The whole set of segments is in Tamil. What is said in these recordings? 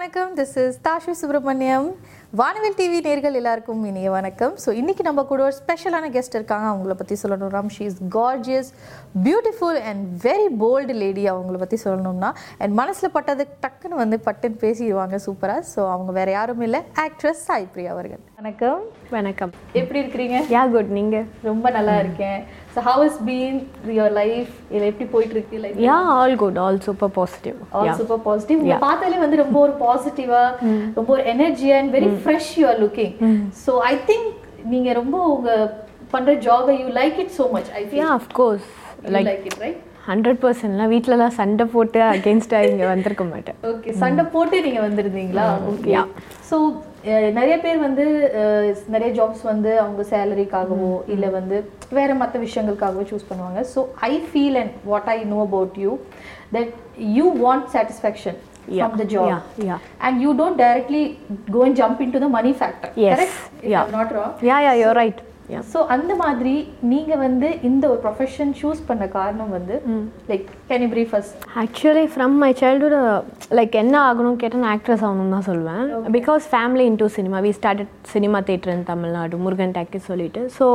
வணக்கம். திஸ் இஸ் தாஷு சுப்ரமணியம் வானவில் டிவி நேர்கள் எல்லாருக்கும் இனிய வணக்கம். ஸோ இன்றைக்கி நம்ம கூட ஒரு ஸ்பெஷலான கெஸ்ட் இருக்காங்க. அவங்கள பற்றி சொல்லணும். Ram she is gorgeous beautiful and very bold lady அவங்கள பற்றி சொல்லணும்னா. அண்ட் மனசில் பட்டது டக்குன்னு வந்து பட்டுன்னு பேசிடுவாங்க. சூப்பராக ஸோ அவங்க வேறு யாரும் இல்லை ஆக்ட்ரஸ் சாய் பிரியா அவர்கள். வணக்கம். வணக்கம். எப்படி இருக்கிறீங்க? யா குட் நீங்க? ரொம்ப நல்லா இருக்கேன். So how is been your life இது எப்படி போயிட்டு இருக்கு life yeah all good all super positive all super positive உங்க பார்த்தாலே வந்து ரொம்ப ஒரு பாசிட்டிவா ரொம்ப ஒரு energy and very fresh you are looking so I think நீங்க ரொம்ப உங்க பண்ற ஜாபை you like it so much I yeah feel of course like it right hundred பர்சன்ட்லாம் வீட்டிலலாம் சண்டை போட்டு அகேன்ஸ்டாக இங்கே வந்திருக்க மாட்டேன். ஓகே சண்டை போட்டு நீங்க வந்திருந்தீங்களா? Okay yeah. ஸோ நிறைய பேர் வந்து நிறைய ஜாப்ஸ் வந்து அவங்க சேலரிக்காகவோ இல்ல வந்து வேற மற்ற விஷயங்களுக்காகவோ சூஸ் பண்ணுவாங்க. So I feel and what I know about you that you want satisfaction Yeah, from the job. Yeah, yeah. and you don't directly go and jump into the money factor. Yes, correct? If yeah. I'm not wrong. Yeah yeah you right yeah so அந்த மாதிரி நீங்க வந்து இந்த ஒரு ப்ரொஃபஷன் சூஸ் பண்ண காரணம் வந்து like can you brief us actually from my childhood like என்ன ஆகணும்னு கேட்டால் நான் ஆக்ட்ரஸ் ஆகணும்னு தான் சொல்லுவேன் because family into cinema we started cinema theatre in Tamil Nadu Murugan talkie சொல்லிட்டு. ஸோ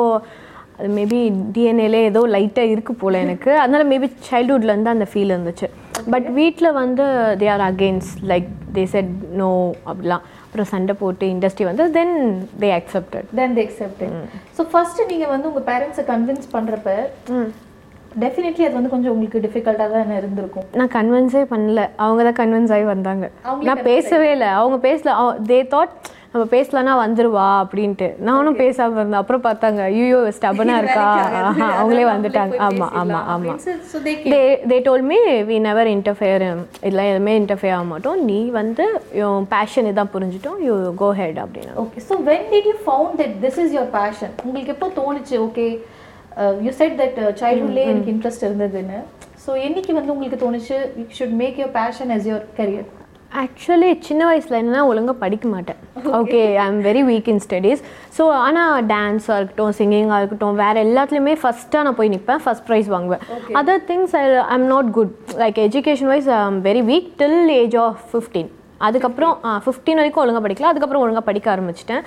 அது மேபி டிஎன்ஏலே ஏதோ லைட்டாக இருக்கு போல் எனக்கு. அதனால மேபி சைல்டுஹுட்லேருந்து அந்த ஃபீல் இருந்துச்சு. பட் வீட்டில் வந்து they are against like they said no அப்படிலாம். அப்புறம் சண்டை போட்டு இண்டஸ்ட்ரி வந்து then they accepted then they accepted so first நீங்க வந்து உங்க பேரண்ட்ஸை கன்வின்ஸ் பண்றப்ப டெஃபினெட்லி அது வந்து கொஞ்சம் உங்களுக்கு டிஃபிகல்ட்டாக தான் இருந்திருக்கும். நான் கன்வின்ஸே பண்ணல. அவங்க தான் கன்வின்ஸ் ஆகி வந்தாங்க. நான் பேசவே இல்லை. அவங்க பேசல. தே தாட் நம்ம பேசலன்னா வந்துருவா அப்படின்ட்டு. நானும் பேசாம இருந்தேன். அப்புறம் பார்த்தாங்க ஐயோ ஸ்டபனா இருக்கா? அவங்களே வந்துட்டாங்க. ஆமா ஆமா ஆமா. So they they told me we never interfere இதெல்லாம் எதுவுமே இன்டர்ஃபியர் ஆக மாட்டோம். நீ வந்து பேஷன் இதான் புரிஞ்சுட்டோம். யூ கோ ஹெட் அப்படின்னு. Okay so when did you found that this is your passion உங்களுக்கு எப்போ தோணுச்சு ஓகே யூ செட் தட் சைல்ட்ஹுட்லேயே எனக்கு இன்ட்ரெஸ்ட் இருந்ததுன்னு. ஸோ என்னைக்கு வந்து உங்களுக்கு தோணுச்சு you should make your passion as your career actually சின்ன வயசில் என்னன்னா ஒழுங்காக படிக்க மாட்டேன். Okay I am very weak in studies so ஆனால் டான்ஸாக இருக்கட்டும் சிங்கிங்காக இருக்கட்டும் வேறு எல்லாத்துலேயுமே ஃபஸ்ட்டாக நான் போய் நிற்பேன் ஃபஸ்ட் ப்ரைஸ் வாங்குவேன். Other things I I'm not good like education wise I am very weak till age of fifteen அதுக்கப்புறம் ஃபிஃப்டீன் வரைக்கும் ஒழுங்காக படிக்கல. அதுக்கப்புறம் ஒழுங்காக படிக்க ஆரம்பிச்சிட்டேன்.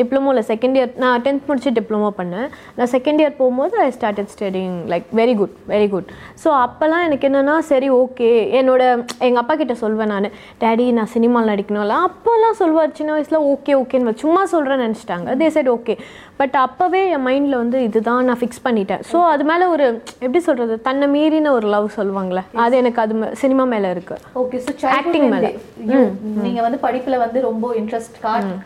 டிப்ளமோவில் செகண்ட் இயர் நான் டென்த் முடிச்சு டிப்ளமோ பண்ணேன். நான் செகண்ட் இயர் போகும்போது I started studying like very good very good so அப்போல்லாம் எனக்கு என்னென்னா சரி ஓகே என்னோட எங்கள் அப்பா கிட்ட சொல்வேன் நான் டேடி நான் சினிமாவில் நடிக்கணும்ல அப்போல்லாம் சொல்வார் சின்ன வயசில் ஓகே ஓகேன்னு சும்மா சொல்கிறேன்னு நினச்சிட்டாங்க. தே சைட் ஓகே பட் அப்போவே என் மைண்டில் வந்து இதுதான் நான் ஃபிக்ஸ் பண்ணிட்டேன். ஸோ அது மேலே ஒரு எப்படி சொல்கிறது தன்னை மீறின ஒரு லவ் சொல்லுவாங்களே அது எனக்கு அது சினிமா மேலே இருக்குது ஓகே ஸோ Acting மேல. நீங்க வந்து படிப்புல வந்து ரொம்ப இன்ட்ரெஸ்ட்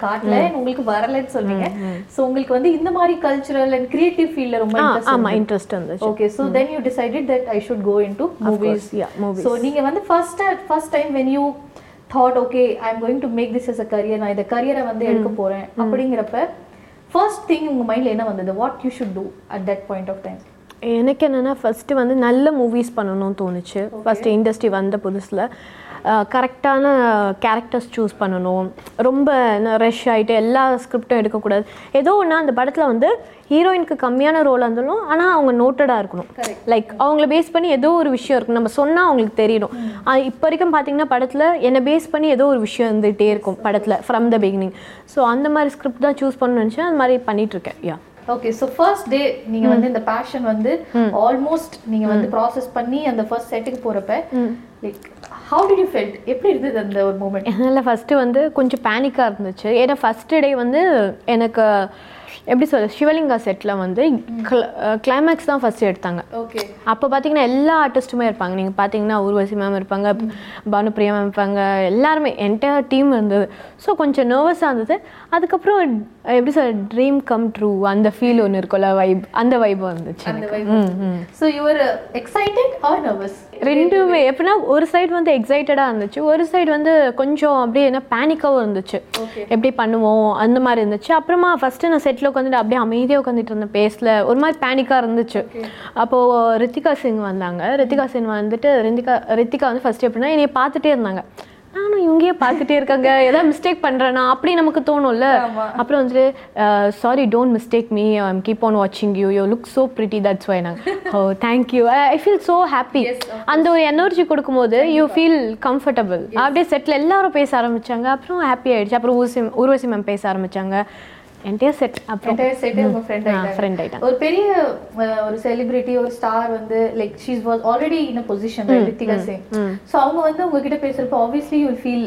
காட்டல உங்களுக்கு வரலன்னு சொன்னீங்க ஸோ உங்களுக்கு வந்து இந்த மாதிரி கல்ச்சுரல் அண்ட் கிரியேட்டிவ் ஃபீல்ட்ல ரொம்ப இன்ட்ரெஸ்ட் ஆமாம் இன்ட்ரெஸ்ட் இருந்துச்சு. Okay so then you decided that I should go in to movies yeah, movies. So நீங்க வந்து first first time when you thought okay I am going to make this as a career நான் இந்த கரியரை வந்து எடுக்க போறேன் அப்படிங்கிறப்ப ஃபர்ஸ்ட் திங் உங்க மைண்ட்ல என்ன வந்தது? What you should do at that point of time எனக்கு என்னென்னா ஃபஸ்ட்டு வந்து நல்ல மூவிஸ் பண்ணணும்னு தோணுச்சு. ஃபஸ்ட்டு இண்டஸ்ட்ரி வந்த புதுசில். கரெக்டான கேரக்டர்ஸ் சூஸ் பண்ணணும். ரொம்ப ரஷ் ஆகிட்டு எல்லா ஸ்கிரிப்டும் எடுக்கக்கூடாது. ஏதோ ஒன்று அந்த படத்தில் வந்து ஹீரோயினுக்கு கம்மியான ரோலாக இருந்தாலும் ஆனால் அவங்க நோட்டடாக இருக்கணும். லைக் அவங்கள பேஸ் பண்ணி ஏதோ ஒரு விஷயம் இருக்கும் நம்ம சொன்னால் அவங்களுக்கு தெரியணும் இப்போ வரைக்கும் பார்த்தீங்கன்னா படத்தில் என்னை பேஸ் பண்ணி ஏதோ ஒரு விஷயம் இருந்துகிட்டே இருக்கும் படத்தில் ஃப்ரம் த பிகினிங் ஸோ அந்த மாதிரி ஸ்கிரிப்ட் தான் சூஸ் பண்ணணும்னு நினச்சேன். அது மாதிரி பண்ணிகிட்ருக்கேன் yeah okay so first day நீங்க வந்து இந்த பேஷன் வந்து ஆல்மோஸ்ட் நீங்க வந்து ப்ராசஸ் பண்ணி அந்த ஃபர்ஸ்ட் செட்டுக்கு போறப்ப like how did you felt எப்படி இருந்தது அந்த ஒரு மூமெண்ட் என்னால் ஃபஸ்ட்டு வந்து கொஞ்சம் பேனிக்காக இருந்துச்சு. ஏன்னா ஃபஸ்ட்டு டே வந்து எனக்கு எப்படி சொல்ல சிவலிங்கா செட்டில் வந்து கிளைமேக்ஸ் தான் ஃபஸ்ட்டு எடுத்தாங்க. ஓகே அப்போ பார்த்தீங்கன்னா எல்லா ஆர்டிஸ்ட்டுமே இருப்பாங்க. நீங்கள் பார்த்தீங்கன்னா ஊர்வசி மேம் இருப்பாங்க பானுப்பிரியா மேம் இருப்பாங்க எல்லாருமே என்டையர் டீம் இருந்தது. ஸோ கொஞ்சம் நர்வஸாக இருந்தது. அதுக்கப்புறம் எப்படி சொல்ல ட்ரீம் கம் ட்ரூ அந்த ஃபீல் ஒன்று இருக்கும்ல வைப் அந்த வைப் வந்துச்சு அந்த. Vibe. So your excited or nervous ரெண்டுமே. எப்படின்னா ஒரு சைடு வந்து எக்ஸைட்டடாக இருந்துச்சு. ஒரு சைடு வந்து கொஞ்சம் அப்படியே என்ன பேனிக்காகவும் இருந்துச்சு. எப்படி பண்ணுவோம்? அந்த மாதிரி இருந்துச்சு. அப்புறமா ஃபஸ்ட்டு நான் செட்டில் உட்காந்துட்டு அப்படியே அமைதியாக உட்காந்துட்டு இருந்தேன் பேசல ஒரு மாதிரி பேனிக்காக இருந்துச்சு. அப்போது ரித்திகா சிங் வந்தாங்க. ரித்திகா சிங் வந்துட்டு ரித்திகா ரித்திகா வந்து ஃபஸ்ட்டு எப்படின்னா என்னைய பார்த்துட்டே இருந்தாங்க. நானும் இவங்க ஏன் பார்த்துட்டே இருக்காங்க. ஏதாவது மிஸ்டேக் பண்றேனா? அப்படி நமக்கு தோணும்ல. அப்புறம் வந்துட்டு sorry don't mistake me I'm keep on வாட்சிங் you you look so pretty that's why நாங்கள் ஓ thank you I feel so happy அந்த ஒரு எனர்ஜி கொடுக்கும்போது யூ ஃபீல் கம்ஃபர்டபுள் அப்படியே செட்டில் எல்லாரும் பேச ஆரம்பிச்சாங்க. அப்புறம் ஹாப்பி ஆயிடுச்சு. அப்புறம் ஊசி ஊர்வசி மேம் பேச ஆரம்பிச்சாங்க. என்கிட்ட செட் அப்புறம். என்டையர் செட்டே உங்க ஃப்ரெண்ட் ஆயிட்டாங்க ஃப்ரெண்ட் ஆயிட்டாங்க. ஒரு பெரிய ஒரு செலிபிரிட்டி ஒரு ஸ்டார் வந்து like she's was already in a position Ritika Singh so அவங்க வந்து உங்ககிட்ட பேசுறப்ப obviously you feel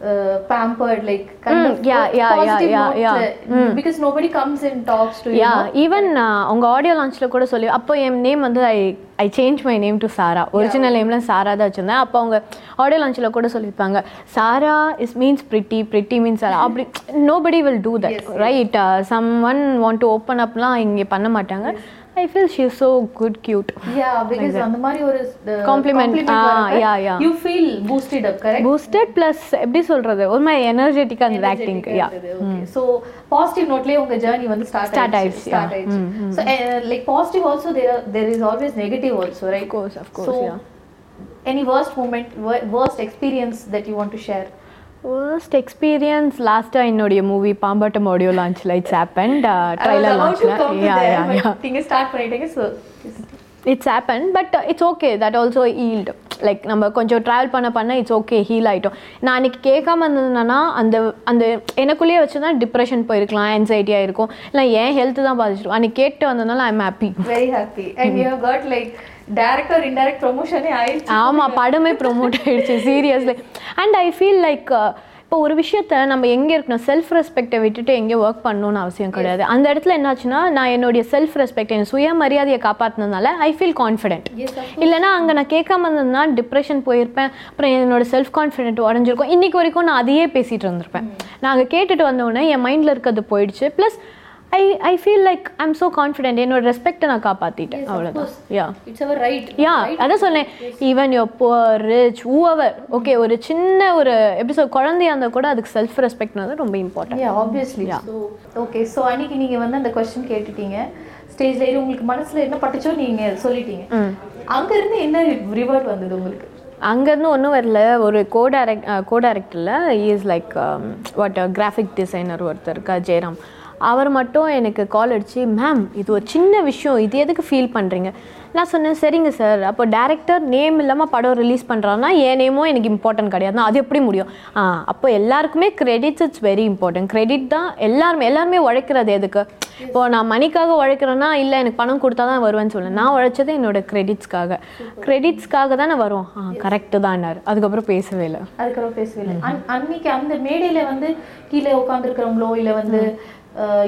hmm pampered like kind Mm, of yeah, yeah, positive yeah, note, yeah, uh, because nobody comes and talks to you you know? Even அவங்க ஆடியோ லான்ச்சில் கூட சொல்லி அப்போ என் நேம் வந்து I I change my name to Sara original நேம்ல சாரா தான் வச்சிருந்தேன். அப்போ அவங்க ஆடியோ லான்ச்சில் கூட சொல்லியிருப்பாங்க Sara is means pretty pretty means Sara அப்படி nobody will do that right some one want to open அப்லாம் இங்கே பண்ண மாட்டாங்க. I feel she is so good cute yeah because அந்த மாதிரி ஒரு Compliment. வரப்ப yeah, yeah. you feel boosted up correct? Boosted plus எப்படி சொல்றது? ஒரு மாதிரி எனர்ஜெட்டிக்காக அந்த ஆக்டிங்க்கு யா ஸோ பாசிட்டிவ் நோட்லயே உங்க ஜர்னி வந்து ஸ்டார்ட் Start ஆயிடுச்சு, ஸ்டார்ட் ஆயிடுச்சு. So like positive also there there is always negative also right course, of course, yeah. Any worst moment worst experience that you want to share first experience லாஸ்ட்டாக என்னுடைய மூவி பாம்பாட்டம் ஆடியோ லான்ச்சில் இட்ஸ் ஹேப்பன் ட்ரைலர் லான்ச்சில் யா யா யா நீங்க ஸ்டார்ட் பண்ணிட்டீங்க so it's happen but it's okay that also yield like நம்ம கொஞ்சம் ட்ராவல் பண்ண பண்ண இட்ஸ் ஓகே ஹீல் ஆகிட்டோம் நான் அன்றைக்கி கேட்காம இருந்ததுன்னா அந்த அந்த எனக்குள்ளேயே வச்சு தான் டிப்ரெஷன் போயிருக்கலாம் ஆன்சைட்டியாக இருக்கும் இல்லை என் ஹெல்த் தான் பாதிச்சிடும் அன்றைக்கி கேட்டு வந்ததுனால I'm happy very happy and you got like direct or indirect ப்ரொமோஷனே ஆயிடுச்சு. ஆமாம் படமே ப்ரொமோட் ஆயிடுச்சு seriously and I feel like இப்போ ஒரு விஷயத்த நம்ம எங்கே இருக்கணும்? செல்ஃப் ரெஸ்பெக்டை விட்டுட்டு எங்கேயும் ஒர்க் பண்ணணும்னு அவசியம் கிடையாது. அந்த இடத்துல என்னாச்சுன்னா நான் என்னுடைய செல்ஃப் ரெஸ்பெக்ட் என் சுயமரியாதையை காப்பாற்றினதுனால ஐ ஃபீல் கான்ஃபிடென்ட் இல்லைனா அங்கே நான் கேட்காம இருந்ததுன்னா டிப்ரெஷன் போயிருப்பேன். அப்புறம் என்னோட செல்ஃப் கான்ஃபிடென்ட் உடஞ்சிருக்கும். இன்னைக்கு வரைக்கும் நான் அதையே பேசிகிட்டு இருந்திருப்பேன். நான் அங்கே கேட்டுட்டு வந்தோடனே என் மைண்டில் இருக்கிறது போயிடுச்சு. Plus I I feel like I am so confident என்னோட ரெஸ்பெக்டை நான் காப்பாற்றிட்டேன் அவ்வளோதான் yeah it's our right yeah அதான் சொன்னேன். Even you poor rich whoever okay ஒரு சின்ன ஒரு எப்படி சொல் குழந்தையா இருந்தால் கூட அதுக்கு செல்ஃப் ரெஸ்பெக்ட்னது ரொம்ப important yeah obviously so okay so அன்னைக்கு நீங்க வந்து அந்த கொஸ்டின் கேட்டுட்டீங்க. ஸ்டேஜ்ல ஏறி உங்களுக்கு மனசுல என்ன பட்டுச்சோ நீங்க சொல்லிட்டீங்க. அங்க இருந்து என்ன ரிவர்ட் வந்தது உங்களுக்கு? அங்கேருந்து ஒன்றும் வரல. ஒரு co direct co டைரக்டரில் is like what graphic designer ஒருத்தர் இருக்கா ஜெயராம். அவர் மட்டும் எனக்கு கால் அடிச்சு மேம் இது ஒரு சின்ன விஷயம். இது எதுக்கு ஃபீல் பண்ணுறீங்க நான் சொன்னேன் சரிங்க சார் அப்போ டேரக்டர் நேம் இல்லாமல் படம் ரிலீஸ் பண்ணுறான்னா என் நேமும் எனக்கு இம்பார்ட்டன்ட் கிடையாது. அது எப்படி முடியும்? ஆ அப்போ எல்லாருக்குமே credits it's very important credit தான் எல்லாருமே எல்லாருமே உழைக்கிறது எதுக்கு? இப்போ நான் மணிக்காக உழைக்கிறேன்னா இல்லை எனக்கு பணம் கொடுத்தா தான் வருவேன்னு சொல்ல நான் உழைச்சது என்னோட கிரெடிட்ஸ்க்காக கிரெடிட்ஸ்க்காக தானே வரும்? ஆ கரெக்டு தான்னார் அதுக்கப்புறம் பேசவே இல்லை. அதுக்கப்புறம் பேசவே இல்லை. அன்னைக்கு அந்த மேடையில் வந்து கீழே உட்காந்துருக்கிறவங்களோ இல்லை வந்து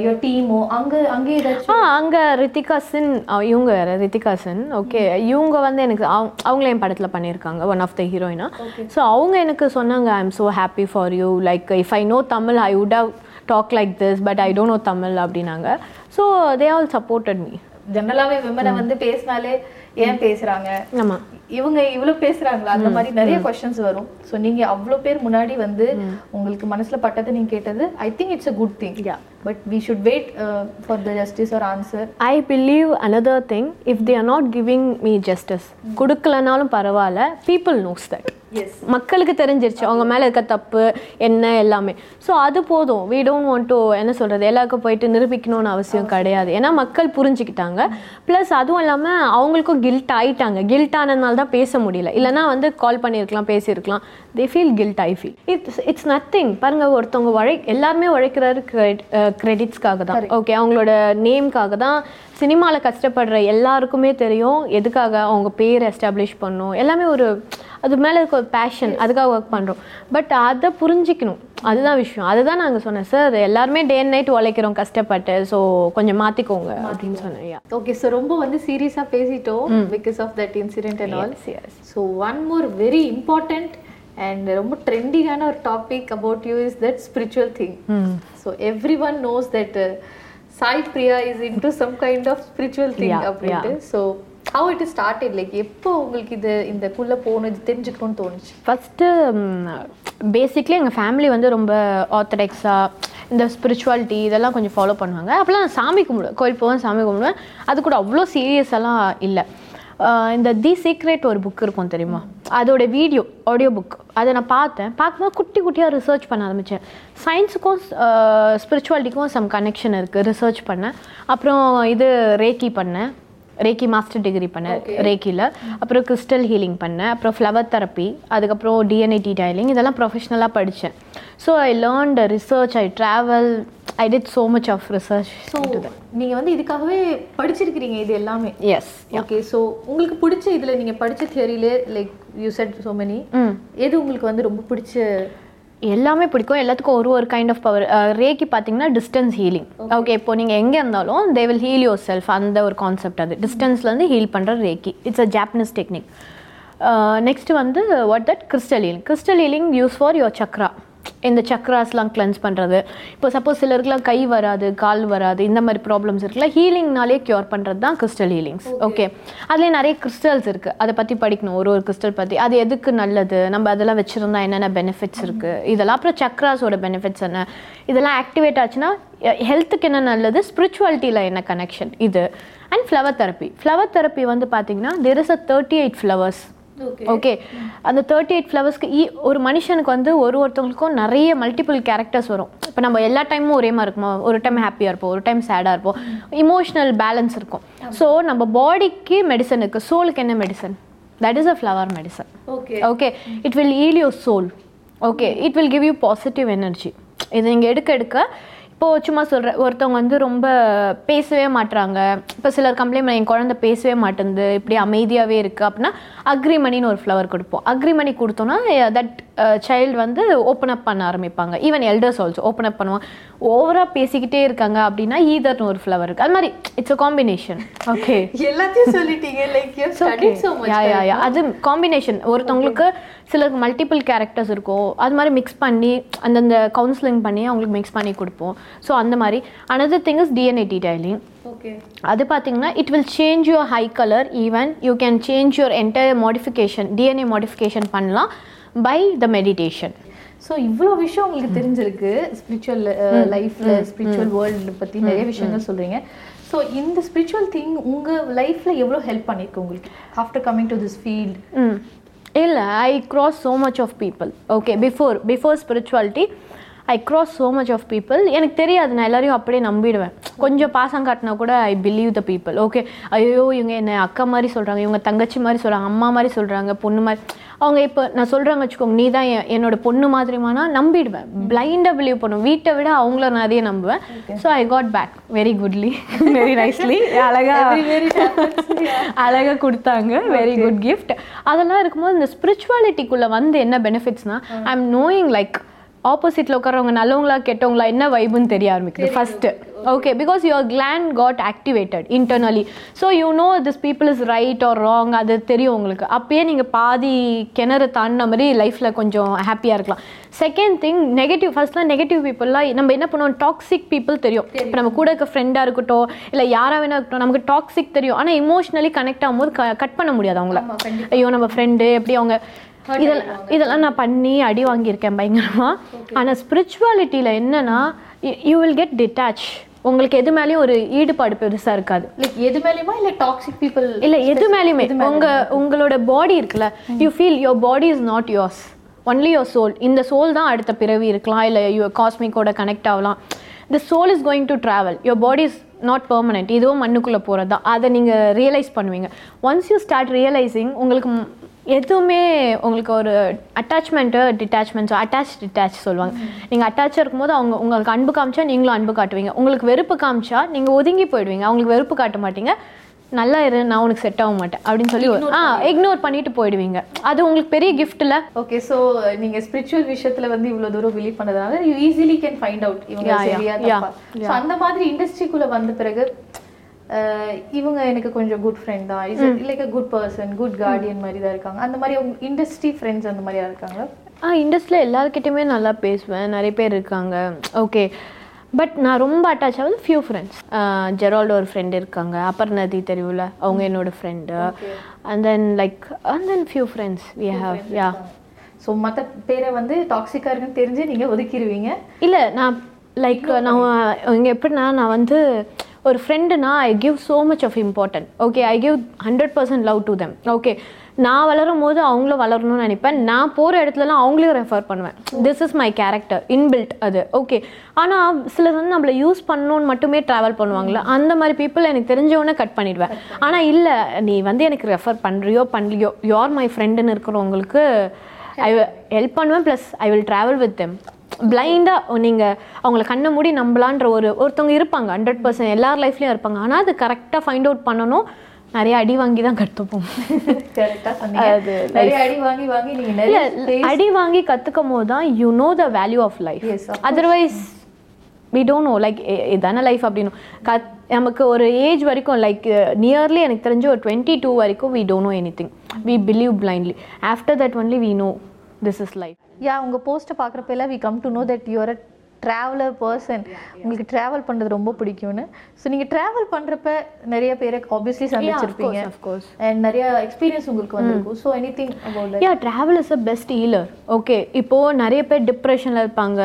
யோர் டீமோ அங்க அங்கே ஏதாச்சும் ஆ அங்கே ரித்திகா சின் அஹ் இவங்க வேறு ரித்திகா சின் ஓகே இவங்க வந்து எனக்கு அவங்க அவங்களே என் படத்தில் பண்ணியிருக்காங்க ஒன் ஆஃப் த ஹீரோயினா ஸோ அவங்க எனக்கு சொன்னாங்க I am so happy for you like if I know Tamil I would have talk like this but I don't know Tamil அப்படின்னாங்க so they all supported me ஜெனரலாவே விமனை வந்து பேசினாலே ஏன் பேசுறாங்க? ஆமாம் இவங்க இவ்வளவு பேசுறாங்களா? அந்த மாதிரி நிறைய கொஸ்டின்ஸ் வரும். சோ நீங்க அவ்வளோ பேர் முன்னாடி வந்து உங்களுக்கு மனசுல பட்டதை நீங்க கேட்டது I think it's a good thing but we should wait for the justice or answer I believe another thing if they are not giving me justice கொடுக்கலனாலும் பரவாயில்ல பீப்புள் நோஸ் தட் மக்களுக்கு தெரிஞ்சிருச்சு அவங்க மேலே இருக்க தப்பு என்ன எல்லாமே. ஸோ அது போதும். We don't want to என்ன சொல்கிறது எல்லாருக்கும் போயிட்டு நிரூபிக்கணும்னு அவசியம் கிடையாது. ஏன்னா மக்கள் புரிஞ்சுக்கிட்டாங்க. ப்ளஸ் அதுவும் இல்லாமல் அவங்களுக்கும் கில்ட் ஆயிட்டாங்க. கில்ட் ஆனதுனால தான் பேச முடியல. இல்லைன்னா வந்து கால் பண்ணியிருக்கலாம் பேசியிருக்கலாம். They feel guilt I feel it's it's nothing பாருங்க ஒருத்தவங்க உழை எல்லாருமே உழைக்கிறாரு கிரெடிட்ஸ்க்காக தான். ஓகே அவங்களோட நேம்க்காக தான். சினிமாவில் கஷ்டப்படுற எல்லாருக்குமே தெரியும். எதுக்காக அவங்க பேர் எஸ்டாப்ளிஷ் பண்ணணும் எல்லாமே ஒரு அது மேலே இருக்க ஒரு பேஷன் அதுக்காக ஒர்க் பண்ணுறோம் பட் அதை புரிஞ்சிக்கணும். அதுதான் விஷயம். அதுதான் நாங்கள் சொன்னேன் சார் எல்லாருமே டே அண்ட் நைட் உழைக்கிறோம் கஷ்டப்பட்டு. ஸோ கொஞ்சம் மாற்றிக்கோங்க அப்படின்னு சொன்னேன். ஓகே ஸோ ரொம்ப வந்து சீரியஸா பேசிட்டோம் because of that incident and all. So one more very important and ரொம்ப ட்ரெண்டிங்கான ஒரு topic about you is that spiritual thing so every one knows that Sai Priya is in to some kind of spiritual thing அப்படின்ட்டு. So how it is started like எப்போ உங்களுக்கு இது இந்தக்குள்ளே போகணும் இது தெரிஞ்சுக்கணும்னு தோணுச்சு? ஃபஸ்ட்டு பேசிக்லி எங்கள் ஃபேமிலி வந்து ரொம்ப ஆர்த்தடாக்ஸாக இந்த ஸ்பிரிச்சுவாலிட்டி இதெல்லாம் கொஞ்சம் ஃபாலோ பண்ணுவாங்க. அப்போலாம் நான் சாமி கும்பிடுவேன். கோயில் போவேன் சாமி கும்பிடுவேன். அது கூட அவ்வளோ சீரியஸ் எல்லாம் இல்லை. இந்த தி சீக்ரெட் ஒரு புக் இருக்கும் தெரியுமா? அதோட வீடியோ ஆடியோ புக் அதை நான் பார்த்தேன். பார்க்கும்போது குட்டி குட்டியாக ரிசர்ச் பண்ண ஆரம்பித்தேன் சயின்ஸுக்கும் ஸ்பிரிச்சுவாலிட்டிக்கும் சம் கனெக்ஷன் இருக்குது ரிசர்ச் பண்ணேன். அப்புறம் இது ரேக்கி பண்ணேன். ரேக்கி மாஸ்டர் டிகிரி பண்ணேன். ரேக்கியில் அப்புறம் கிறிஸ்டல் ஹீலிங் பண்ணேன். அப்புறம் ஃப்ளவர் தெரப்பி அதுக்கப்புறம் டிஎன்ஏ டீடைலிங் இதெல்லாம் ப்ரொஃபஷ்னலாக படித்தேன் so I learnt research I travel I did so much of research so நீங்க வந்து இதுக்காகவே படிச்சிருக்கிறீங்க இது எல்லாமே? எஸ் ஓகே ஸோ உங்களுக்கு பிடிச்ச இதுல நீங்க படிச்ச தியரியில like you said so many hmm. எது உங்களுக்கு வந்து ரொம்ப பிடிச்ச? எல்லாமே பிடிக்கும். எல்லாத்துக்கும் ஒரு ஒரு கைண்ட் ஆஃப் பவர் ரேக்கி பார்த்தீங்கன்னா டிஸ்டன்ஸ் ஹீலிங் ஓகே இப்போ நீங்கள் எங்கே இருந்தாலும் they will heal your self அந்த ஒரு கான்செப்ட் அது. டிஸ்டன்ஸ்லேருந்து ஹீல் பண்ணுற reiki it's a Japanese technique next வந்து what that crystal healing crystal healing use for your chakra இந்த சக்ராஸ்லாம் கிளென்ஸ் பண்ணுறது இப்போ சப்போஸ் சிலருக்குலாம் கை வராது கால் வராது இந்த மாதிரி ப்ராப்ளம்ஸ் இருக்குல்ல ஹீலிங்னாலே க்யூர் பண்ணுறது தான் கிறிஸ்டல் ஹீலிங்ஸ் ஓகே அதுலேயே நிறைய கிறிஸ்டல்ஸ் இருக்குது அதை பற்றி படிக்கணும் ஒரு ஒரு கிறிஸ்டல் பற்றி அது எதுக்கு நல்லது? நம்ம அதெல்லாம் வச்சுருந்தா என்னென்ன பெனிஃபிட்ஸ் இருக்குது இதெல்லாம் அப்புறம் சக்ராஸோட பெனிஃபிட்ஸ் என்ன? இதெல்லாம் ஆக்டிவேட் ஆச்சுன்னா ஹெல்த்துக்கு என்ன நல்லது? ஸ்பிரிச்சுவாலிட்டியில் என்ன கனெக்ஷன் இது. And flower therapy flower therapy வந்து பார்த்தீங்கன்னா there is a thirty eight flowers okay அந்த தேர்ட்டி எயிட் ஃப்ளவர்ஸ்க்கு ஒரு மனுஷனுக்கு வந்து ஒரு ஒருத்தவங்களுக்கும் நிறைய மல்டிபிள் கேரக்டர்ஸ் வரும். இப்போ நம்ம எல்லா டைமும் ஒரே மாதிரி இருக்குமா? ஒரு டைம் ஹாப்பியாக இருப்போம் ஒரு டைம் சேடாக இருப்போம். இமோஷனல் பேலன்ஸ் இருக்கும். ஸோ நம்ம பாடிக்கு மெடிசன் இருக்குது சோலுக்கு என்ன medicine that is a flower medicine okay okay it will heal your soul okay it will give you positive energy இது நீங்கள் எடுக்க எடுக்க இப்போது சும்மா சொல்கிறேன் ஒருத்தவங்க வந்து ரொம்ப பேசவே மாட்றாங்க. இப்போ சிலர் கம்ப்ளைண்ட் என் குழந்தை பேசவே மாட்டேங்குது இப்படி அமைதியாகவே இருக்குது அப்படின்னா அக்ரிமணின்னு ஒரு ஃப்ளவர் கொடுப்போம். அக்ரிமணி கொடுத்தோன்னா தட் சைல்டு வந்து ஓப்பன் அப் பண்ண ஆரம்பிப்பாங்க. Even elders also open up பண்ணுவாங்க. ஓவராக பேசிக்கிட்டே இருக்காங்க அப்படின்னா ஈதர்னு ஒரு ஃப்ளவர் இருக்குது அது மாதிரி இட்ஸ் அ காம்பினேஷன் ஓகே எல்லாத்தையும் சொல்லிட்டீங்க. லைக் அது காம்பினேஷன் ஒருத்தவங்களுக்கு சிலருக்கு மல்டிபிள் கேரக்டர்ஸ் இருக்கும் அது மாதிரி மிக்ஸ் பண்ணி அந்தந்த கவுன்சிலிங் பண்ணி அவங்களுக்கு மிக்ஸ் பண்ணி கொடுப்போம். ஸோ அந்த மாதிரி. Another thing is DNA detailing okay அது பார்த்தீங்கன்னா it will change your hair colour even you can change your entire modification DNA modification பண்ணலாம். பை த மெடிடேஷன் ஸோ இவ்வளோ விஷயம் உங்களுக்கு தெரிஞ்சிருக்கு ஸ்பிரிச்சுவல் லைஃப்ல ஸ்பிரிச்சுவல் வேர்ல்டு பற்றி நிறைய விஷயங்கள் சொல்றீங்க. ஸோ இந்த ஸ்பிரிச்சுவல் திங் உங்க லைஃப்ல எவ்வளோ ஹெல்ப் பண்ணிருக்கு உங்களுக்கு? After coming to this field இல்லை I cross so much of people. Okay before before spirituality I cross so much of people. எனக்கு தெரியாது நான் எல்லாரையும் அப்படியே நம்பிடுவேன். கொஞ்சம் பாசம் காட்டினா கூட I believe the people okay ஐயோ இவங்க என்ன அக்கா மாதிரி சொல்கிறாங்க இவங்க தங்கச்சி மாதிரி சொல்கிறாங்க அம்மா மாதிரி சொல்கிறாங்க பொண்ணு மாதிரி. அவங்க இப்போ நான் சொல்கிறாங்க வச்சுக்கோங்க நீ தான் என் என்னோட பொண்ணு மாதிரிமானா நம்பிடுவேன். பிளைண்டாக பிலீவ் பண்ணுவேன் வீட்டை விட அவங்கள நிறைய நம்புவேன். So I got back very goodly very nicely அழகா அழகாக கொடுத்தாங்க. வெரி குட் கிஃப்ட் அதெல்லாம் இருக்கும்போது இந்த ஸ்பிரிச்சுவாலிட்டிக்குள்ளே வந்து என்ன பெனிஃபிட்ஸ்னா ஐ எம் நோயிங் லைக் ஆப்போசிட்டில் உட்காரவங்க நல்லவங்களா கெட்டவங்களா என்ன வைபுன்னு தெரிய ஆரம்பிக்குது. First okay because your gland got activated internally so you know this people is right or wrong அது தெரியும் உங்களுக்கு. அப்பயே நீங்கள் பாதி கிணறு தாண்டின மாதிரி லைஃப்பில் கொஞ்சம் ஹாப்பியாக இருக்கலாம். செகண்ட் திங் நெகட்டிவ் ஃபர்ஸ்ட்லாம் நெகட்டிவ் பீப்புளெலாம் நம்ம என்ன பண்ணுவோம்? டாக்ஸிக் பீப்புள் தெரியும். இப்போ நம்ம கூட இருக்க ஃப்ரெண்டாக இருக்கட்டும் இல்லை யாராக வேணா இருக்கட்டும் நமக்கு டாக்ஸிக் தெரியும். ஆனால் இமோஷ்னலி கனெக்ட் ஆகும்போது கட் பண்ண முடியாது அவங்கள. ஐயோ நம்ம ஃப்ரெண்டு எப்படி அவங்க இதெல்லாம் இதெல்லாம் நான் பண்ணி அடி வாங்கியிருக்கேன் பயங்கரமாக ஆனால் ஸ்பிரிச்சுவாலிட்டியில் என்னன்னா யூ வில் கெட் டிட்டாச் உங்களுக்கு எது மேலேயும் ஒரு ஈடுபாடு பெருசாக இருக்காது. லைக் எது மேலேயுமா? இல்லை டாக்ஸிக் பீப்புள் இல்லை எது மேலேயுமே. உங்க உங்களோட பாடி இருக்குல்ல you feel your body is not yours only your soul இந்த சோல் தான் அடுத்த பிறவி இருக்கலாம் இல்லை யுவர் காஸ்மிக்கோட கனெக்ட் ஆகலாம். The soul is going to travel your body is not permanent இதுவும் மண்ணுக்குள்ளே போகிறது தான் அதை நீங்கள் ரியலைஸ் பண்ணுவீங்க. ஒன்ஸ் யூ ஸ்டார்ட் ரியலைசிங் உங்களுக்கு எதுவுமே உங்களுக்கு ஒரு அட்டாச்மெண்ட்டு டிட்டாச்மெண்ட்ஸோ அட்டாச் டிட்டாச் சொல்லுவாங்க. நீங்கள் அட்டாச்சாக இருக்கும்போது அவங்க உங்களுக்கு அன்பு காமிச்சா நீங்களும் அன்பு காட்டுவீங்க. உங்களுக்கு வெறுப்பு காமிச்சா நீங்கள் ஒதுங்கி போயிடுவீங்க. அவங்களுக்கு வெறுப்பு காட்ட மாட்டீங்க. நல்லா இரு நான் உனக்கு செட் ஆக மாட்டேன் அப்படின்னு சொல்லி ஆ இக்னோர் பண்ணிட்டு போயிடுவீங்க. அது உங்களுக்கு பெரிய கிஃப்ட்ல ஓகே ஸோ நீங்க ஸ்பிரிச்சுவல் விஷயத்துல வந்து இவ்வளவு தூரம் பிலீவ் பண்ணதுனால you easily can find out இவங்க அந்த மாதிரி இண்டஸ்ட்ரிக்குள்ள வந்த பிறகு இவங்க எனக்கு கொஞ்சம் குட் ஃப்ரெண்ட் தான். Is like a good person good guardian மாதிரி தான் இருக்காங்க. அந்த மாதிரி அவங்க இண்டஸ்ட்ரி ஃப்ரெண்ட்ஸ் அந்த மாதிரியா இருக்காங்க ஆ இண்டஸ்ட்ரியில் எல்லாருக்கிட்டையுமே நல்லா பேசுவேன். நிறைய பேர் இருக்காங்க. ஓகே பட் நான் ரொம்ப அட்டாச் ஆகுது ஃபியூ ஃப்ரெண்ட்ஸ் ஜெரால்டு ஒரு ஃப்ரெண்ட் இருக்காங்க. அப்பர் நதி தெருவில். அவங்க என்னோட friend and then like and then few friends we have yeah so மற்ற பேரை வந்து டாக்ஸிக்காக இருக்குன்னு தெரிஞ்சு நீங்க ஒதுக்கிடுவீங்க இல்லை நான் லைக் நான் இங்கே எப்படின்னா நான் வந்து ஒரு ஃப்ரெண்டுனா I give so much of important okay I give hundred percent love to them okay நான் வளரும் போது அவங்களும் வளரணும்னு நினைப்பேன். நான் போகிற இடத்துலலாம் அவங்களையும் ரெஃபர் பண்ணுவேன். This is my character inbuilt அது. ஓகே ஆனால் சிலர் வந்து நம்மளை யூஸ் பண்ணணும்னு மட்டுமே ட்ராவல் பண்ணுவாங்களே? அந்த மாதிரி பீப்புள் எனக்கு தெரிஞ்சவொன்னே கட் பண்ணிடுவேன். ஆனால் இல்லை நீ வந்து எனக்கு ரெஃபர் பண்ணுறியோ பண்ணலையோ யோர் மை ஃப்ரெண்டுன்னு இருக்கிறவங்களுக்கு ஐ ஹெல்ப் பண்ணுவேன். Plus I will travel with them பிளைண்டாக நீங்கள் அவங்கள கண்ணை மூடி நம்பலான்ற ஒரு ஒருத்தவங்க இருப்பாங்க ஹண்ட்ரட் பர்சன்ட் எல்லார் லைஃப்லேயும் இருப்பாங்க. ஆனால் அது கரெக்டாக ஃபைண்ட் அவுட் பண்ணணும். நிறைய அடி வாங்கி தான் கற்றுப்போம் அடி வாங்கி கற்றுக்கும் போது தான் you know the value of life otherwise we don't know like இதான லைஃப் அப்படின்னு கத் நமக்கு ஒரு ஏஜ் வரைக்கும் லைக் நியர்லி எனக்கு தெரிஞ்சு ஒரு டுவெண்ட்டி டூ வரைக்கும் we don't know anything we believe blindly after that only we know this is life yeah உங்க போஸ்ட்டை பார்க்குறப்ப we come to know that you're a traveller person உங்களுக்கு ட்ராவல் பண்ணுறது ரொம்ப பிடிக்கும்னு. ஸோ நீங்கள் ட்ராவல் பண்ணுறப்ப நிறைய பேரை ஆப்வியஸ்லி சந்திச்சிருப்பீங்க. course. அண்ட் நிறைய எக்ஸ்பீரியன்ஸ் உங்களுக்கு வந்திருக்கும். So anything about yeah travel is a best healer okay இப்போது நிறைய பேர் டிப்ரெஷனில் இருப்பாங்க.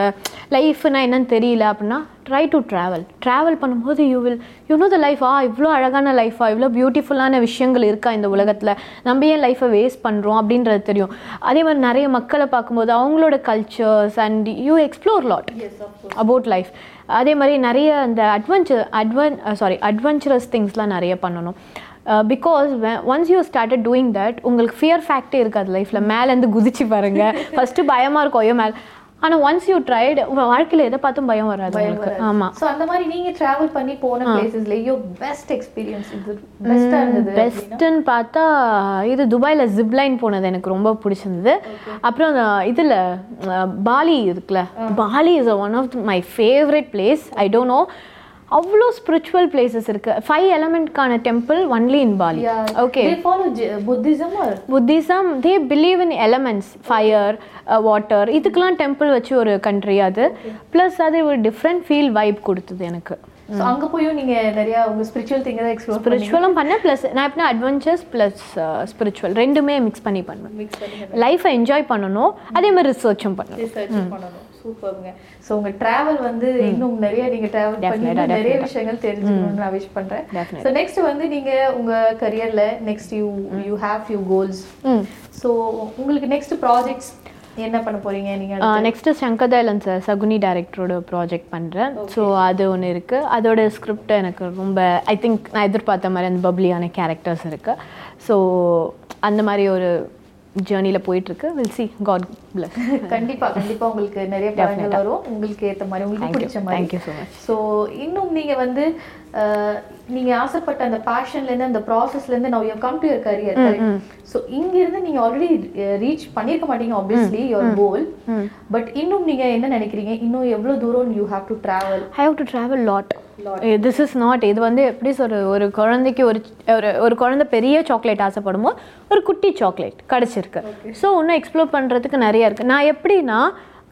லைஃப்னா என்னன்னு தெரியல அப்படின்னா ட்ரை டு ட்ராவல் ட்ராவல் பண்ணும்போது you will you know the life இவ்வளோ அழகான லைஃபா இவ்வளோ பியூட்டிஃபுல்லான விஷயங்கள் இருக்கா இந்த உலகத்தில்? நம்ம ஏன் லைஃப்பை வேஸ்ட் பண்ணுறோம் அப்படின்றது தெரியும். அதே மாதிரி நிறைய மக்களை பார்க்கும்போது அவங்களோட cultures and you explore lot about life அதே மாதிரி நிறைய அந்த அட்வென்ச்சர் அட்வென் சாரி அட்வென்ச்சரஸ் திங்ஸ்லாம் நிறைய பண்ணணும். Because once you started doing that உங்களுக்கு ஃபியர் ஃபேக்டே இருக்காது லைஃப்பில் மேலேருந்து குதிச்சு பாருங்க. ஃபஸ்ட்டு பயமாக இருக்கும் ஐயோ மேலே ஆனால் ஒன்ஸ் யூ ட்ரைடு வாழ்க்கையில் எதை பார்த்தும் பயம் வராது உங்களுக்கு. ஆமாம் ஸோ அந்த மாதிரி நீங்க டிராவல் பண்ணி போன பிளேசஸ்ல யோ பெஸ்ட் எக்ஸ்பீரியன்ஸ் இது பெஸ்ட்டாக இருந்தது பெஸ்ட்டுன்னு பார்த்தா இது துபாயில் ஜிப்லைன் போனது எனக்கு ரொம்ப பிடிச்சிருந்தது. அப்புறம் இதில் பாலி இருக்குல்ல. Bali is one of my favourite place I don't know அவ்வளோ ஸ்பிரிச்சுவல் பிளேசஸ் இருக்கு. Five எலமெண்ட்கான temple only in Bali okay they follow J- buddhism or? Buddhism they believe in elements fire water இதுக்கெல்லாம் டெம்பிள் வச்சு ஒரு கண்ட்ரி அது. ப்ளஸ் அது ஒரு டிஃப்ரெண்ட் ஃபீல் வைப் கொடுத்தது எனக்கு. ஸோ அங்க போயும் நீங்க நிறைய உங்க ஸ்பிரிச்சுவல் திங்க தான் எக்ஸ்ப்ளோர் ஸ்பிரிச்சுவலும் பண்ணேன். ப்ளஸ் நான் எப்படின்னா அட்வென்ச்சர்ஸ் ப்ளஸ் ஸ்பிரிச்சுவல் ரெண்டுமே மிக்ஸ் பண்ணி பண்ணுவேன். லைஃப்பை என்ஜாய் பண்ணணும். அதே மாதிரி ரிசர்ச்சும் பண்ணணும். ரிசர்ச் பண்ணணும். சூப்பர்ங்க ஸோ உங்க டிராவல் வந்து இன்னும் நிறைய நீங்க டிராவல் பண்ணி நிறைய. விஷயங்கள் தெரிஞ்சுக்கணும்னு நான் விஷ் பண்றேன். Definitely. ஸோ நெக்ஸ்ட் வந்து நீங்க உங்க கரியர்ல next you you have few goals so உங்களுக்கு நெக்ஸ்ட் ப்ராஜெக்ட்ஸ் என்ன பண்ண போறீங்க? நீங்க நெக்ஸ்ட்டு சங்கர் தயாளன் சார் சகுனி டைரக்டரோட ப்ராஜெக்ட் பண்ணுறேன் ஸோ அது ஒன்று இருக்குது அதோட ஸ்கிரிப்ட் எனக்கு ரொம்ப ஐ திங்க் நான் எதிர்பார்த்த மாதிரி அந்த பப்ளியான கேரக்டர்ஸ் இருக்குது ஸோ அந்த மாதிரி ஒரு ஜேர்னியில் போயிட்டுருக்கு வில் சி காட் பிளஸ் கண்டிப்பா கண்டிப்பா உங்களுக்கு நிறைய படங்கள் வரும். உங்களுக்கு ஏத்த மாதிரி உங்களுக்கு. பிடிச்ச மாதிரி. ஸோ இன்னும் நீங்க வந்து நீங்க ஆசைப்பட்ட அந்த பேஷன்ல இருந்து அந்த ப்ராசஸ்ல இருந்து now you come to your career so இங்க இருந்து நீங்க ஆல்ரெடி ரீச் பண்ணிருக்க மாட்டீங்க ஆப்வியஸ்லி யுவர் கோல் பட் இன்னும் நீங்க என்ன நினைக்கிறீங்க? இன்னும் எவ்வளவு தூரம் you have to travel how to travel lot this is not இது வந்து எப்படி சொல்ற ஒரு குழந்தைக்கு ஒரு ஒரு ஒரு குழந்தை பெரிய சாக்லேட் ஆசைப்படுமோ ஒரு குட்டி சாக்லேட் கிடச்சிருக்கு. ஸோ இன்னும் எக்ஸ்ப்ளோர் பண்ணுறதுக்கு நிறைய இருக்குது நான் எப்படின்னா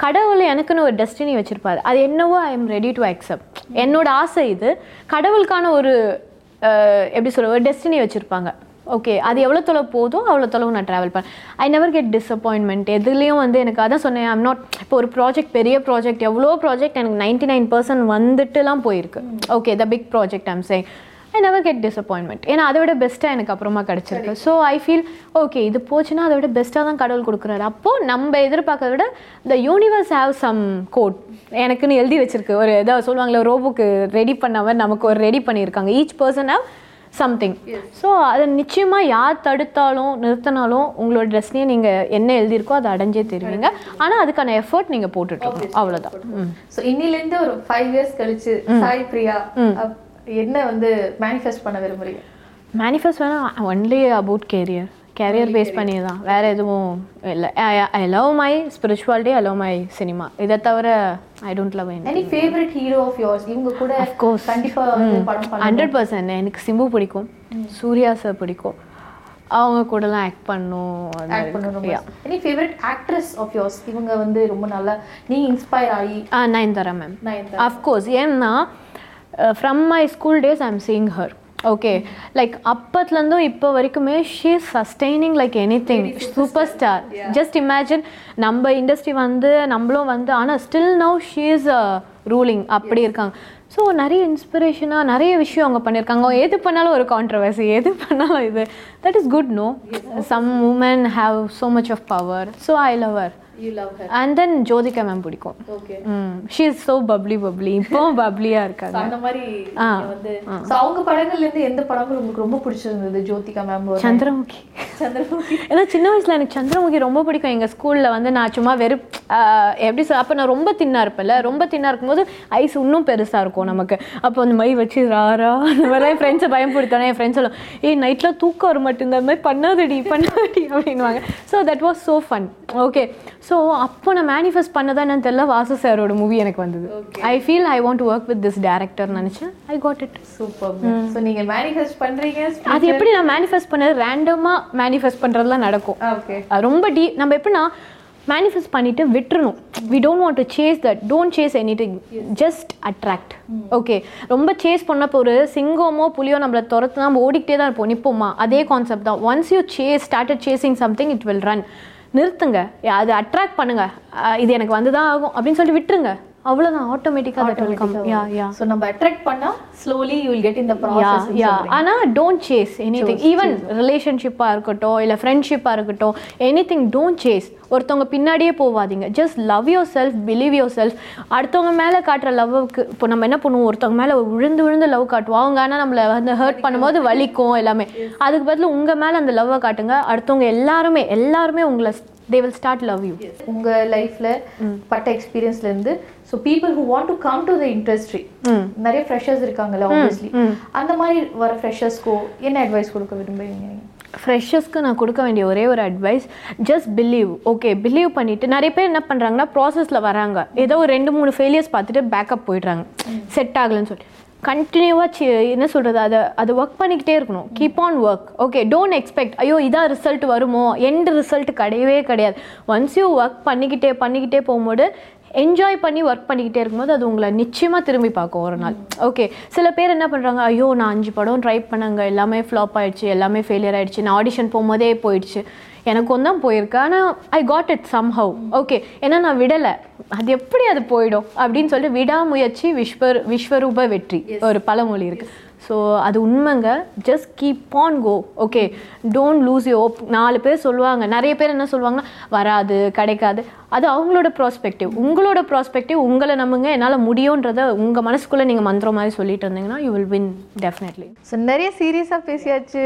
கடவுள் எனக்குன்னு ஒரு டெஸ்டினி வச்சுருப்பாரு. அது என்னவோ I am ready to accept என்னோட ஆசை இது. கடவுளுக்கான ஒரு எப்படி சொல்ல ஒரு டெஸ்டினி வச்சுருப்பாங்க. ஓகே அது எவ்வளோ தொலை போதும் அவ்வளோ தொலைவு நான் ட்ராவல் பண்ணேன் ஐ நெவர் கெட் டிசப்பாயின்மெண்ட் எதுலேயும் வந்து எனக்கு அதான் சொன்னேன் ஐம் நாட் இப்போ ஒரு ப்ராஜெக்ட் பெரிய ப்ராஜெக்ட் எவ்வளோ ப்ராஜெக்ட் எனக்கு நைன்டி நைன் பர்சன்ட் வந்துட்டுலாம் போயிருக்கு. Okay the big project I'm sang I never get disappointment ஏன்னா அதை விட பெஸ்ட்டாக எனக்கு அப்புறமா கிடச்சிருக்கு. ஸோ ஐ ஃபீல் ஓகே இது போச்சுன்னா அதை விட பெஸ்ட்டாக தான் கடவுள் கொடுக்குறாரு. அப்போது நம்ம எதிர்பார்க்கறத விட the universe have some code எனக்குன்னு எழுதி வச்சிருக்கு. ஒரு ஏதாவது சொல்லுவாங்களே ரோபோக்கு ரெடி பண்ணாமல் நமக்கு ஒரு ரெடி பண்ணியிருக்காங்க. Each person have something so அதை நிச்சயமாக யார் தடுத்தாலும் நிறுத்தினாலும் உங்களோட ட்ரெஸ்லேயே நீங்கள் என்ன எழுதியிருக்கோ அதை அடைஞ்சே தெரிவிங்க. ஆனால் அதுக்கான எஃபர்ட் நீங்கள் போட்டுட்ருக்கோம் அவ்வளோதான் ஸோ இன்னில இருந்து ஒரு ஃபைவ் இயர்ஸ் கழிச்சு சாய் பிரியா என்ன வந்து மேனிஃபெஸ்ட் பண்ண விரும்புறீங்க? மேனிஃபெஸ்ட் வேணால் only about career career base பண்ணி தான் வேறு எதுவும் இல்லை. I love my spirituality I love my cinema இதை தவிர I don't love any favourite hero of yours இவங்க கூட course. கண்டிப்பா வந்து படம் பண்ண ஹண்ட்ரட் பர்சன்ட் எனக்கு சிம்பு பிடிக்கும். சூர்யா சார் பிடிக்கும். அவங்க கூடலாம் ஆக்ட் பண்ணும். ஆக்ட் பண்ணணும். Any favourite actress of yours இவங்க வந்து ரொம்ப நல்லா நீங்க இன்ஸ்பயர் ஆகி ஆ நயன்தாரா மேம். அஃப்கோர்ஸ் ஏன்னா from my school days I am seeing her okay like அப்பத்துலேருந்தும் இப்போ வரைக்குமே she is sustaining like anything super star just imagine நம்ம இண்டஸ்ட்ரி வந்து நம்மளும் வந்து ஆனால் still now she is ruling அப்படி இருக்காங்க. ஸோ நிறைய இன்ஸ்பிரேஷனாக நிறைய விஷயம் அவங்க பண்ணியிருக்காங்க எது பண்ணாலும் ஒரு கான்ட்ரவர்சி எது பண்ணாலும் இது. That is good no some woman have so much of power so I love her you love her and then Jyothika ma'am பிடிக்கும். Okay she is so bubbly bubbly இப்போவும் பப்ளியாக இருக்காங்க. அந்த மாதிரி வந்து so அவங்க படங்கள்ல இருந்து எந்த படங்கள் உங்களுக்கு ரொம்ப பிடிச்சிருந்தது ஜோதிகா மேம் சந்திரமுகி. சந்திரமுகி. ஏன்னா சின்ன வயசுல எனக்கு சந்திரமுகி ரொம்ப பிடிக்கும். எங்க ஸ்கூல்ல வந்து நான் சும்மா வெறும் எப்படி சொல் அப்போ நான் ரொம்ப தின்னா இருப்பேன்ல. ரொம்ப தின்னா இருக்கும்போது ஐஸ் இன்னும் பெருசா இருக்கும் நமக்கு. அப்போ அந்த மை வச்சு ராரா அந்த மாதிரிலாம் என் ஃப்ரெண்ட்ஸை பயன்படுத்தானே என் ஃப்ரெண்ட்ஸ் எல்லாம் ஏய் நைட்ல தூக்கம் வர மாட்டேங்குது இந்த மாதிரி பண்ணாதடி பண்ணாதடி அப்படின்வாங்க so that was so fun okay so அப்போ நான் மேனிஃபெஸ்ட் பண்ணதா என்னன்னு தெரியல வாசு சாரோட மூவி எனக்கு வந்தது. I feel I want work with this director நினச்சேன். I got it super so நீங்க மேனிஃபெஸ்ட் பண்றீங்க அது எப்படி நான் மேனிஃபெஸ்ட் பண்ணது? ரேண்டமாக மேனிஃபெஸ்ட் பண்ணுறதுலாம் நடக்கும். ஓகே ரொம்ப டீ நம்ம எப்படின்னா மேனிஃபெஸ்ட் பண்ணிட்டு விட்டுறணும். We don't want to chase that don't chase anything just attract okay ரொம்ப சேஸ் பண்ணப்போ ஒரு சிங்கமோ புலியோ நம்மளை துரத்து நம்ம ஓடிக்கிட்டே தான் இருப்போம். நிப்போமா? அதே கான்செப்ட் தான். Once you chase started chasing something it will run நிறுத்துங்க. அது அட்ராக்ட் பண்ணுங்க. இது எனக்கு வந்து தான் ஆகும். அப்படின்னு சொல்லிட்டு விட்டுருங்க. அவ்வளோதான் ஆட்டோமேட்டிக்காக that will come yeah yeah so நம்ம அட்ராக்ட் பண்ணா slowly you will get in the yeah process yeah ஆனால் don't chase anything even ரிலேஷன்ஷிப்பாக இருக்கட்டும் இல்லை ஃப்ரெண்ட்ஷிப்பாக இருக்கட்டும் எனி திங் டோன்ட் சேஸ் ஒருத்தவங்க பின்னாடியே போகாதீங்க just love yourself believe yourself அடுத்தவங்க மேலே காட்டுற லவ்வுக்கு இப்போ நம்ம என்ன பண்ணுவோம்? ஒருத்தவங்க மேலே விழுந்து விழுந்து லவ் காட்டுவோம். அவங்க ஆனால் நம்மளை வந்து ஹர்ட் பண்ணும்போது வலிக்கும் எல்லாமே. அதுக்கு பதில் உங்கள் மேலே அந்த லவ்வை காட்டுங்க. அடுத்தவங்க எல்லாருமே எல்லாருமே உங்களை they will start love you உங்க லைஃப்ல பட்ட எக்ஸ்பீரியன்ஸ்ல இருந்து so people who want to come to the industry நிறைய ஃப்ரெஷர்ஸ் இருக்காங்கல்ல ஆப்வியஸ்லி அந்த மாதிரி வர ஃப்ரெஷர்ஸ்க்கோ என்ன அட்வைஸ் கொடுக்க விரும்புறீங்க நீங்க ஃப்ரெஷர்ஸ்க்கு நான் கொடுக்க வேண்டிய ஒரே ஒரு advice just believe okay believe பண்ணிட்டு நிறைய பேர் என்ன பண்ணுறாங்கன்னா ப்ராசஸில் வராங்க. ஏதோ ஒரு ரெண்டு மூணு ஃபெயிலியர்ஸ் பார்த்துட்டு பேக்கப் போயிடுறாங்க. செட் ஆகலைன்னு சொல்லி. கண்டினியூவாக என்ன சொல்கிறது அதை அதை ஒர்க் பண்ணிக்கிட்டே இருக்கணும். Keep on work okay don't expect ஐயோ இதான் ரிசல்ட் வருமோ? எண்ட் ரிசல்ட் கிடையவே கிடையாது. ஒன்ஸ் யூ ஒர்க் பண்ணிக்கிட்டே பண்ணிக்கிட்டே போகும்போது என்ஜாய் பண்ணி ஒர்க் பண்ணிக்கிட்டே இருக்கும்போது அது உங்களை நிச்சயமாக திரும்பி பார்க்கும் ஒரு நாள். ஓகே சில பேர் என்ன பண்ணுறாங்க ஐயோ நான் அஞ்சு படம் ட்ரை பண்ணாங்க எல்லாமே ஃப்ளாப் ஆகிடுச்சு எல்லாமே ஃபெயிலியர் ஆகிடுச்சு நான் ஆடிஷன் போகும்போதே போயிடுச்சு. எனக்கு ஒன்றும் போயிருக்கு. ஆனால் I got it somehow okay ஏன்னா நான் விடலை. அது எப்படி அது போயிடும்? அப்படின்னு சொல்லிட்டு விடாமுயற்சி விஸ்வர் விஸ்வரூப வெற்றி. ஒரு பழமொழி இருக்குது ஸோ அது உண்மைங்க. Just keep on go okay don't lose you hope நாலு பேர் சொல்லுவாங்க. நிறைய பேர் என்ன சொல்லுவாங்கன்னா வராது கிடைக்காது. அது அவங்களோட ப்ராஸ்பெக்டிவ் உங்களோட ப்ராஸ்பெக்டிவ் உங்களை நம்புங்க. என்னால் முடியுன்றதை உங்கள் மனசுக்குள்ளே நீங்கள் மந்திரம் மாதிரி சொல்லிட்டு இருந்தீங்கன்னா you will win definitely so நிறைய சீரியஸாக பேசியாச்சு.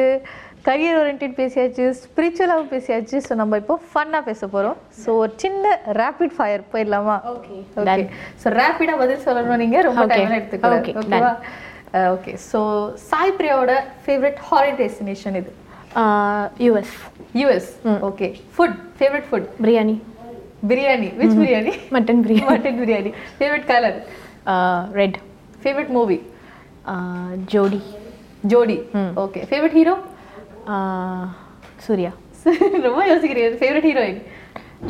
கரியர் ஓரியன்ட் பேசியாச்சு ஸ்பிரிச்சுவலாகவும் பேசியாச்சு. ஸோ நம்ம இப்போ ஃபன்னாக பேச போகிறோம் ஸோ ஒரு சின்ன ரேபிட் ஃபயர் போயிடலாமா? Okay, ஓகே ஸோ ரேப்பிடாக பதில் சொல்லணும் நீங்கள் ரொம்ப டைம் எடுத்துக்கலாம் okay, ஓகேவா ஓகே ஸோ சாய் பிரியாவோட ஃபேவரட் ஹாலிடே டெஸ்டினேஷன் இது US US okay food favourite food biryani biryani which biryani mutton biryani mutton biryani favourite colour red favourite movie Jodi Jodi okay favourite hero Suriya. ரொம்ப யோசிக்கிறீங்க favourite heroine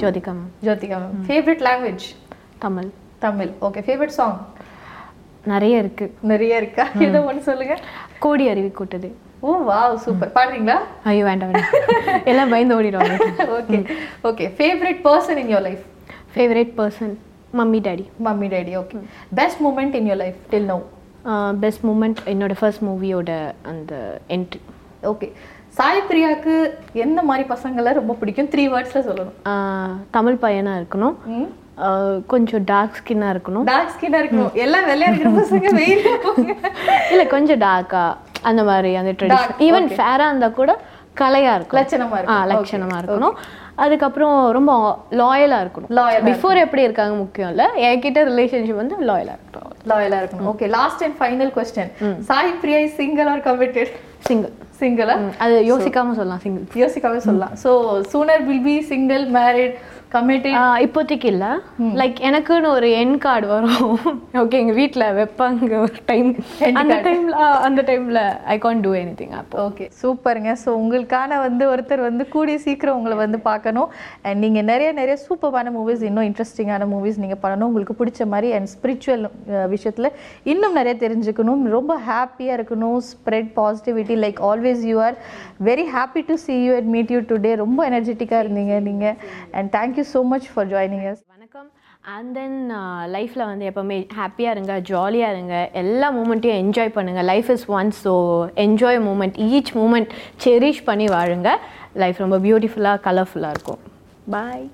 Jyothika ma'am Jyothika ma'am favourite language Tamil. Tamil. Okay favourite song நிறைய இருக்குது நிறைய இருக்கா? ஏதோ ஒன்று சொல்லுங்க? கோடி அருவி கூட்டுது. ஓ வாவ் சூப்பர் பாடுறீங்களா? ஐயோ வேண்டாம் வேண்டாம். எல்லாம் பயந்து ஓடிடுவாங்க. Okay okay favourite person in your life favourite person mummy daddy mummy daddy okay best moment in your life till no best moment என்னோட ஃபர்ஸ்ட் மூவியோட அந்த என்ட்ரி ஓகே சாய் பிரியாக்கு எந்த மாதிரி பசங்களை ரொம்ப பிடிக்கும்? த்ரீ வேர்ட்ஸ்ல சொல்லணும். தமிழ் பையனாக இருக்கணும். கொஞ்சம் டார்க் ஸ்கின்னாக இருக்கணும். டார்க் ஸ்கின்னா இருக்கணும். எல்லாம் வெள்ளையா இருக்கிற பசங்க வெயில் இல்லை கொஞ்சம் டார்க்காக அந்த மாதிரி அந்த ட்ரெடிஷன் ஈவன் ஃபேராக இருந்தால் கூட கலையாக இருக்கும் லட்சணமா ஆ இருக்கும் லட்சணமாக இருக்கணும். அதுக்கப்புறம் ரொம்ப லாயலாக இருக்கணும். Loyal ஆ பிஃபோர் எப்படி இருக்காங்க முக்கியம் இல்லை என்கிட்ட ரிலேஷன்ஷிப் வந்து லாயலாக இருக்கணும். லாயலா இருக்கணும். Okay last and final question Sai Priya is single or committed single சிங்கிளா அது யோசிக்காம சொல்லலாம் சிங்கிள் யோசிக்காம சொல்லலாம். So sooner will be single married committed இப்போதைக்கு இல்லை. லைக் எனக்குன்னு ஒரு என் கார்டு வரும். ஓகே எங்கள் வீட்டில் வைப்பாங்க. ஒரு டைம் அந்த டைமில் அந்த டைமில் I Khan do anything அப்போ. ஓகே சூப்பருங்க. ஸோ உங்களுக்கான வந்து ஒருத்தர் வந்து கூடிய சீக்கிரம் உங்களை வந்து பார்க்கணும். அண்ட் நீங்கள் நிறைய நிறைய சூப்பரான மூவிஸ் இன்னும் இன்ட்ரெஸ்டிங்கான மூவிஸ் நீங்கள் பண்ணணும். உங்களுக்கு பிடிச்ச மாதிரி அண்ட் ஸ்பிரிச்சுவல் விஷயத்தில் இன்னும் நிறைய தெரிஞ்சுக்கணும். ரொம்ப ஹாப்பியாக இருக்கணும். Spread positivity like always you are very happy to see you and meet you today ரொம்ப எனர்ஜெட்டிக்காக இருந்தீங்க நீங்கள் and thank you so much for joining yes வணக்கம். அண்ட் தென் லைஃப்பில் வந்து எப்போவுமே ஹாப்பியாக இருங்க ஜாலியாக இருங்க. எல்லா மூமெண்ட்டையும் என்ஜாய் பண்ணுங்கள் life is one so enjoy moment each moment cherish பண்ணி வாழுங்க. லைஃப் ரொம்ப பியூட்டிஃபுல்லாக கலர்ஃபுல்லாக இருக்கும். பாய்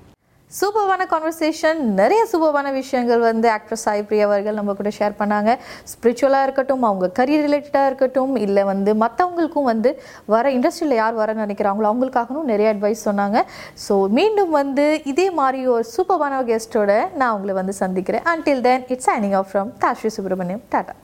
சூப்பர்வான கான்வர்சேஷன் நிறைய சூப்பர்வான விஷயங்கள் வந்து ஆக்ட்ரஸ் சாய் பிரியா அவர்கள் நம்ம கூட ஷேர் பண்ணாங்க. ஸ்பிரிச்சுவலாக இருக்கட்டும் அவங்க கரியர் ரிலேட்டடாக இருக்கட்டும் இல்லை வந்து மற்றவங்களுக்கும் வந்து வர இண்டஸ்ட்ரியில் யார் வர நினைக்கிறாங்களோ அவங்களுக்காகவும் நிறைய அட்வைஸ் சொன்னாங்க. ஸோ மீண்டும் வந்து இதே மாதிரி ஒரு சூப்பர்வான கெஸ்ட்டோட நான் உங்களை வந்து சந்திக்கிறேன். Until then it's signing off from Dhashvi Subramaniam tata